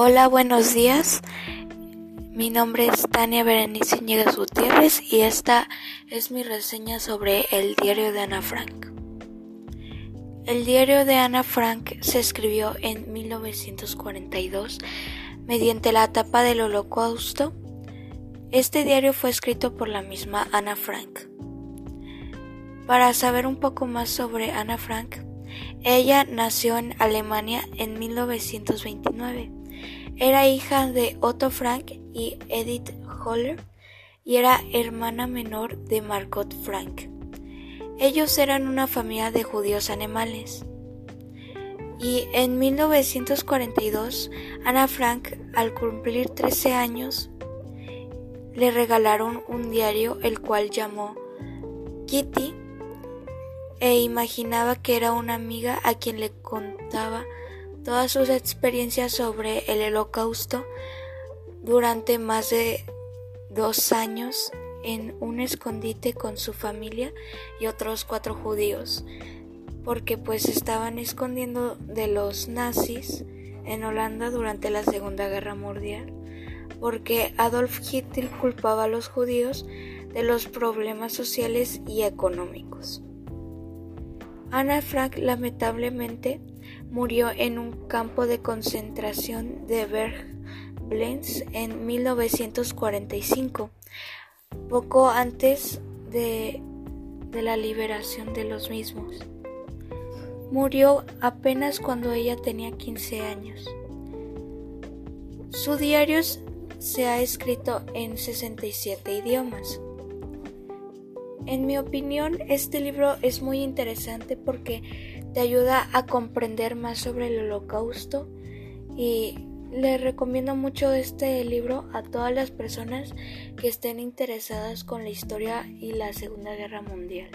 Hola, buenos días. Mi nombre es Tania Berenice Iñiguez Gutiérrez y esta es mi reseña sobre el diario de Ana Frank. El diario de Ana Frank se escribió en 1942 mediante la etapa del Holocausto. Este diario fue escrito por la misma Ana Frank. Para saber un poco más sobre Ana Frank, ella nació en Alemania en 1929 era hija de Otto Frank y Edith Holler y era hermana menor de Margot Frank. Ellos eran una familia de judíos animales. Y en 1942, Ana Frank, al cumplir 13 años, le regalaron un diario el cual llamó Kitty e imaginaba que era una amiga a quien le contaba todas sus experiencias sobre el holocausto durante más de dos años en un escondite con su familia y otros cuatro judíos, porque pues estaban escondiendo de los nazis en Holanda durante la Segunda Guerra Mundial, porque Adolf Hitler culpaba a los judíos de los problemas sociales y económicos. Ana Frank lamentablemente murió en un campo de concentración de Berg-Belsen en 1945, poco antes de, de la liberación de los mismos. Murió apenas cuando ella tenía 15 años. Su diario se ha escrito en 67 idiomas. En mi opinión, este libro es muy interesante porque te ayuda a comprender más sobre el holocausto y le recomiendo mucho este libro a todas las personas que estén interesadas con la historia y la Segunda Guerra Mundial.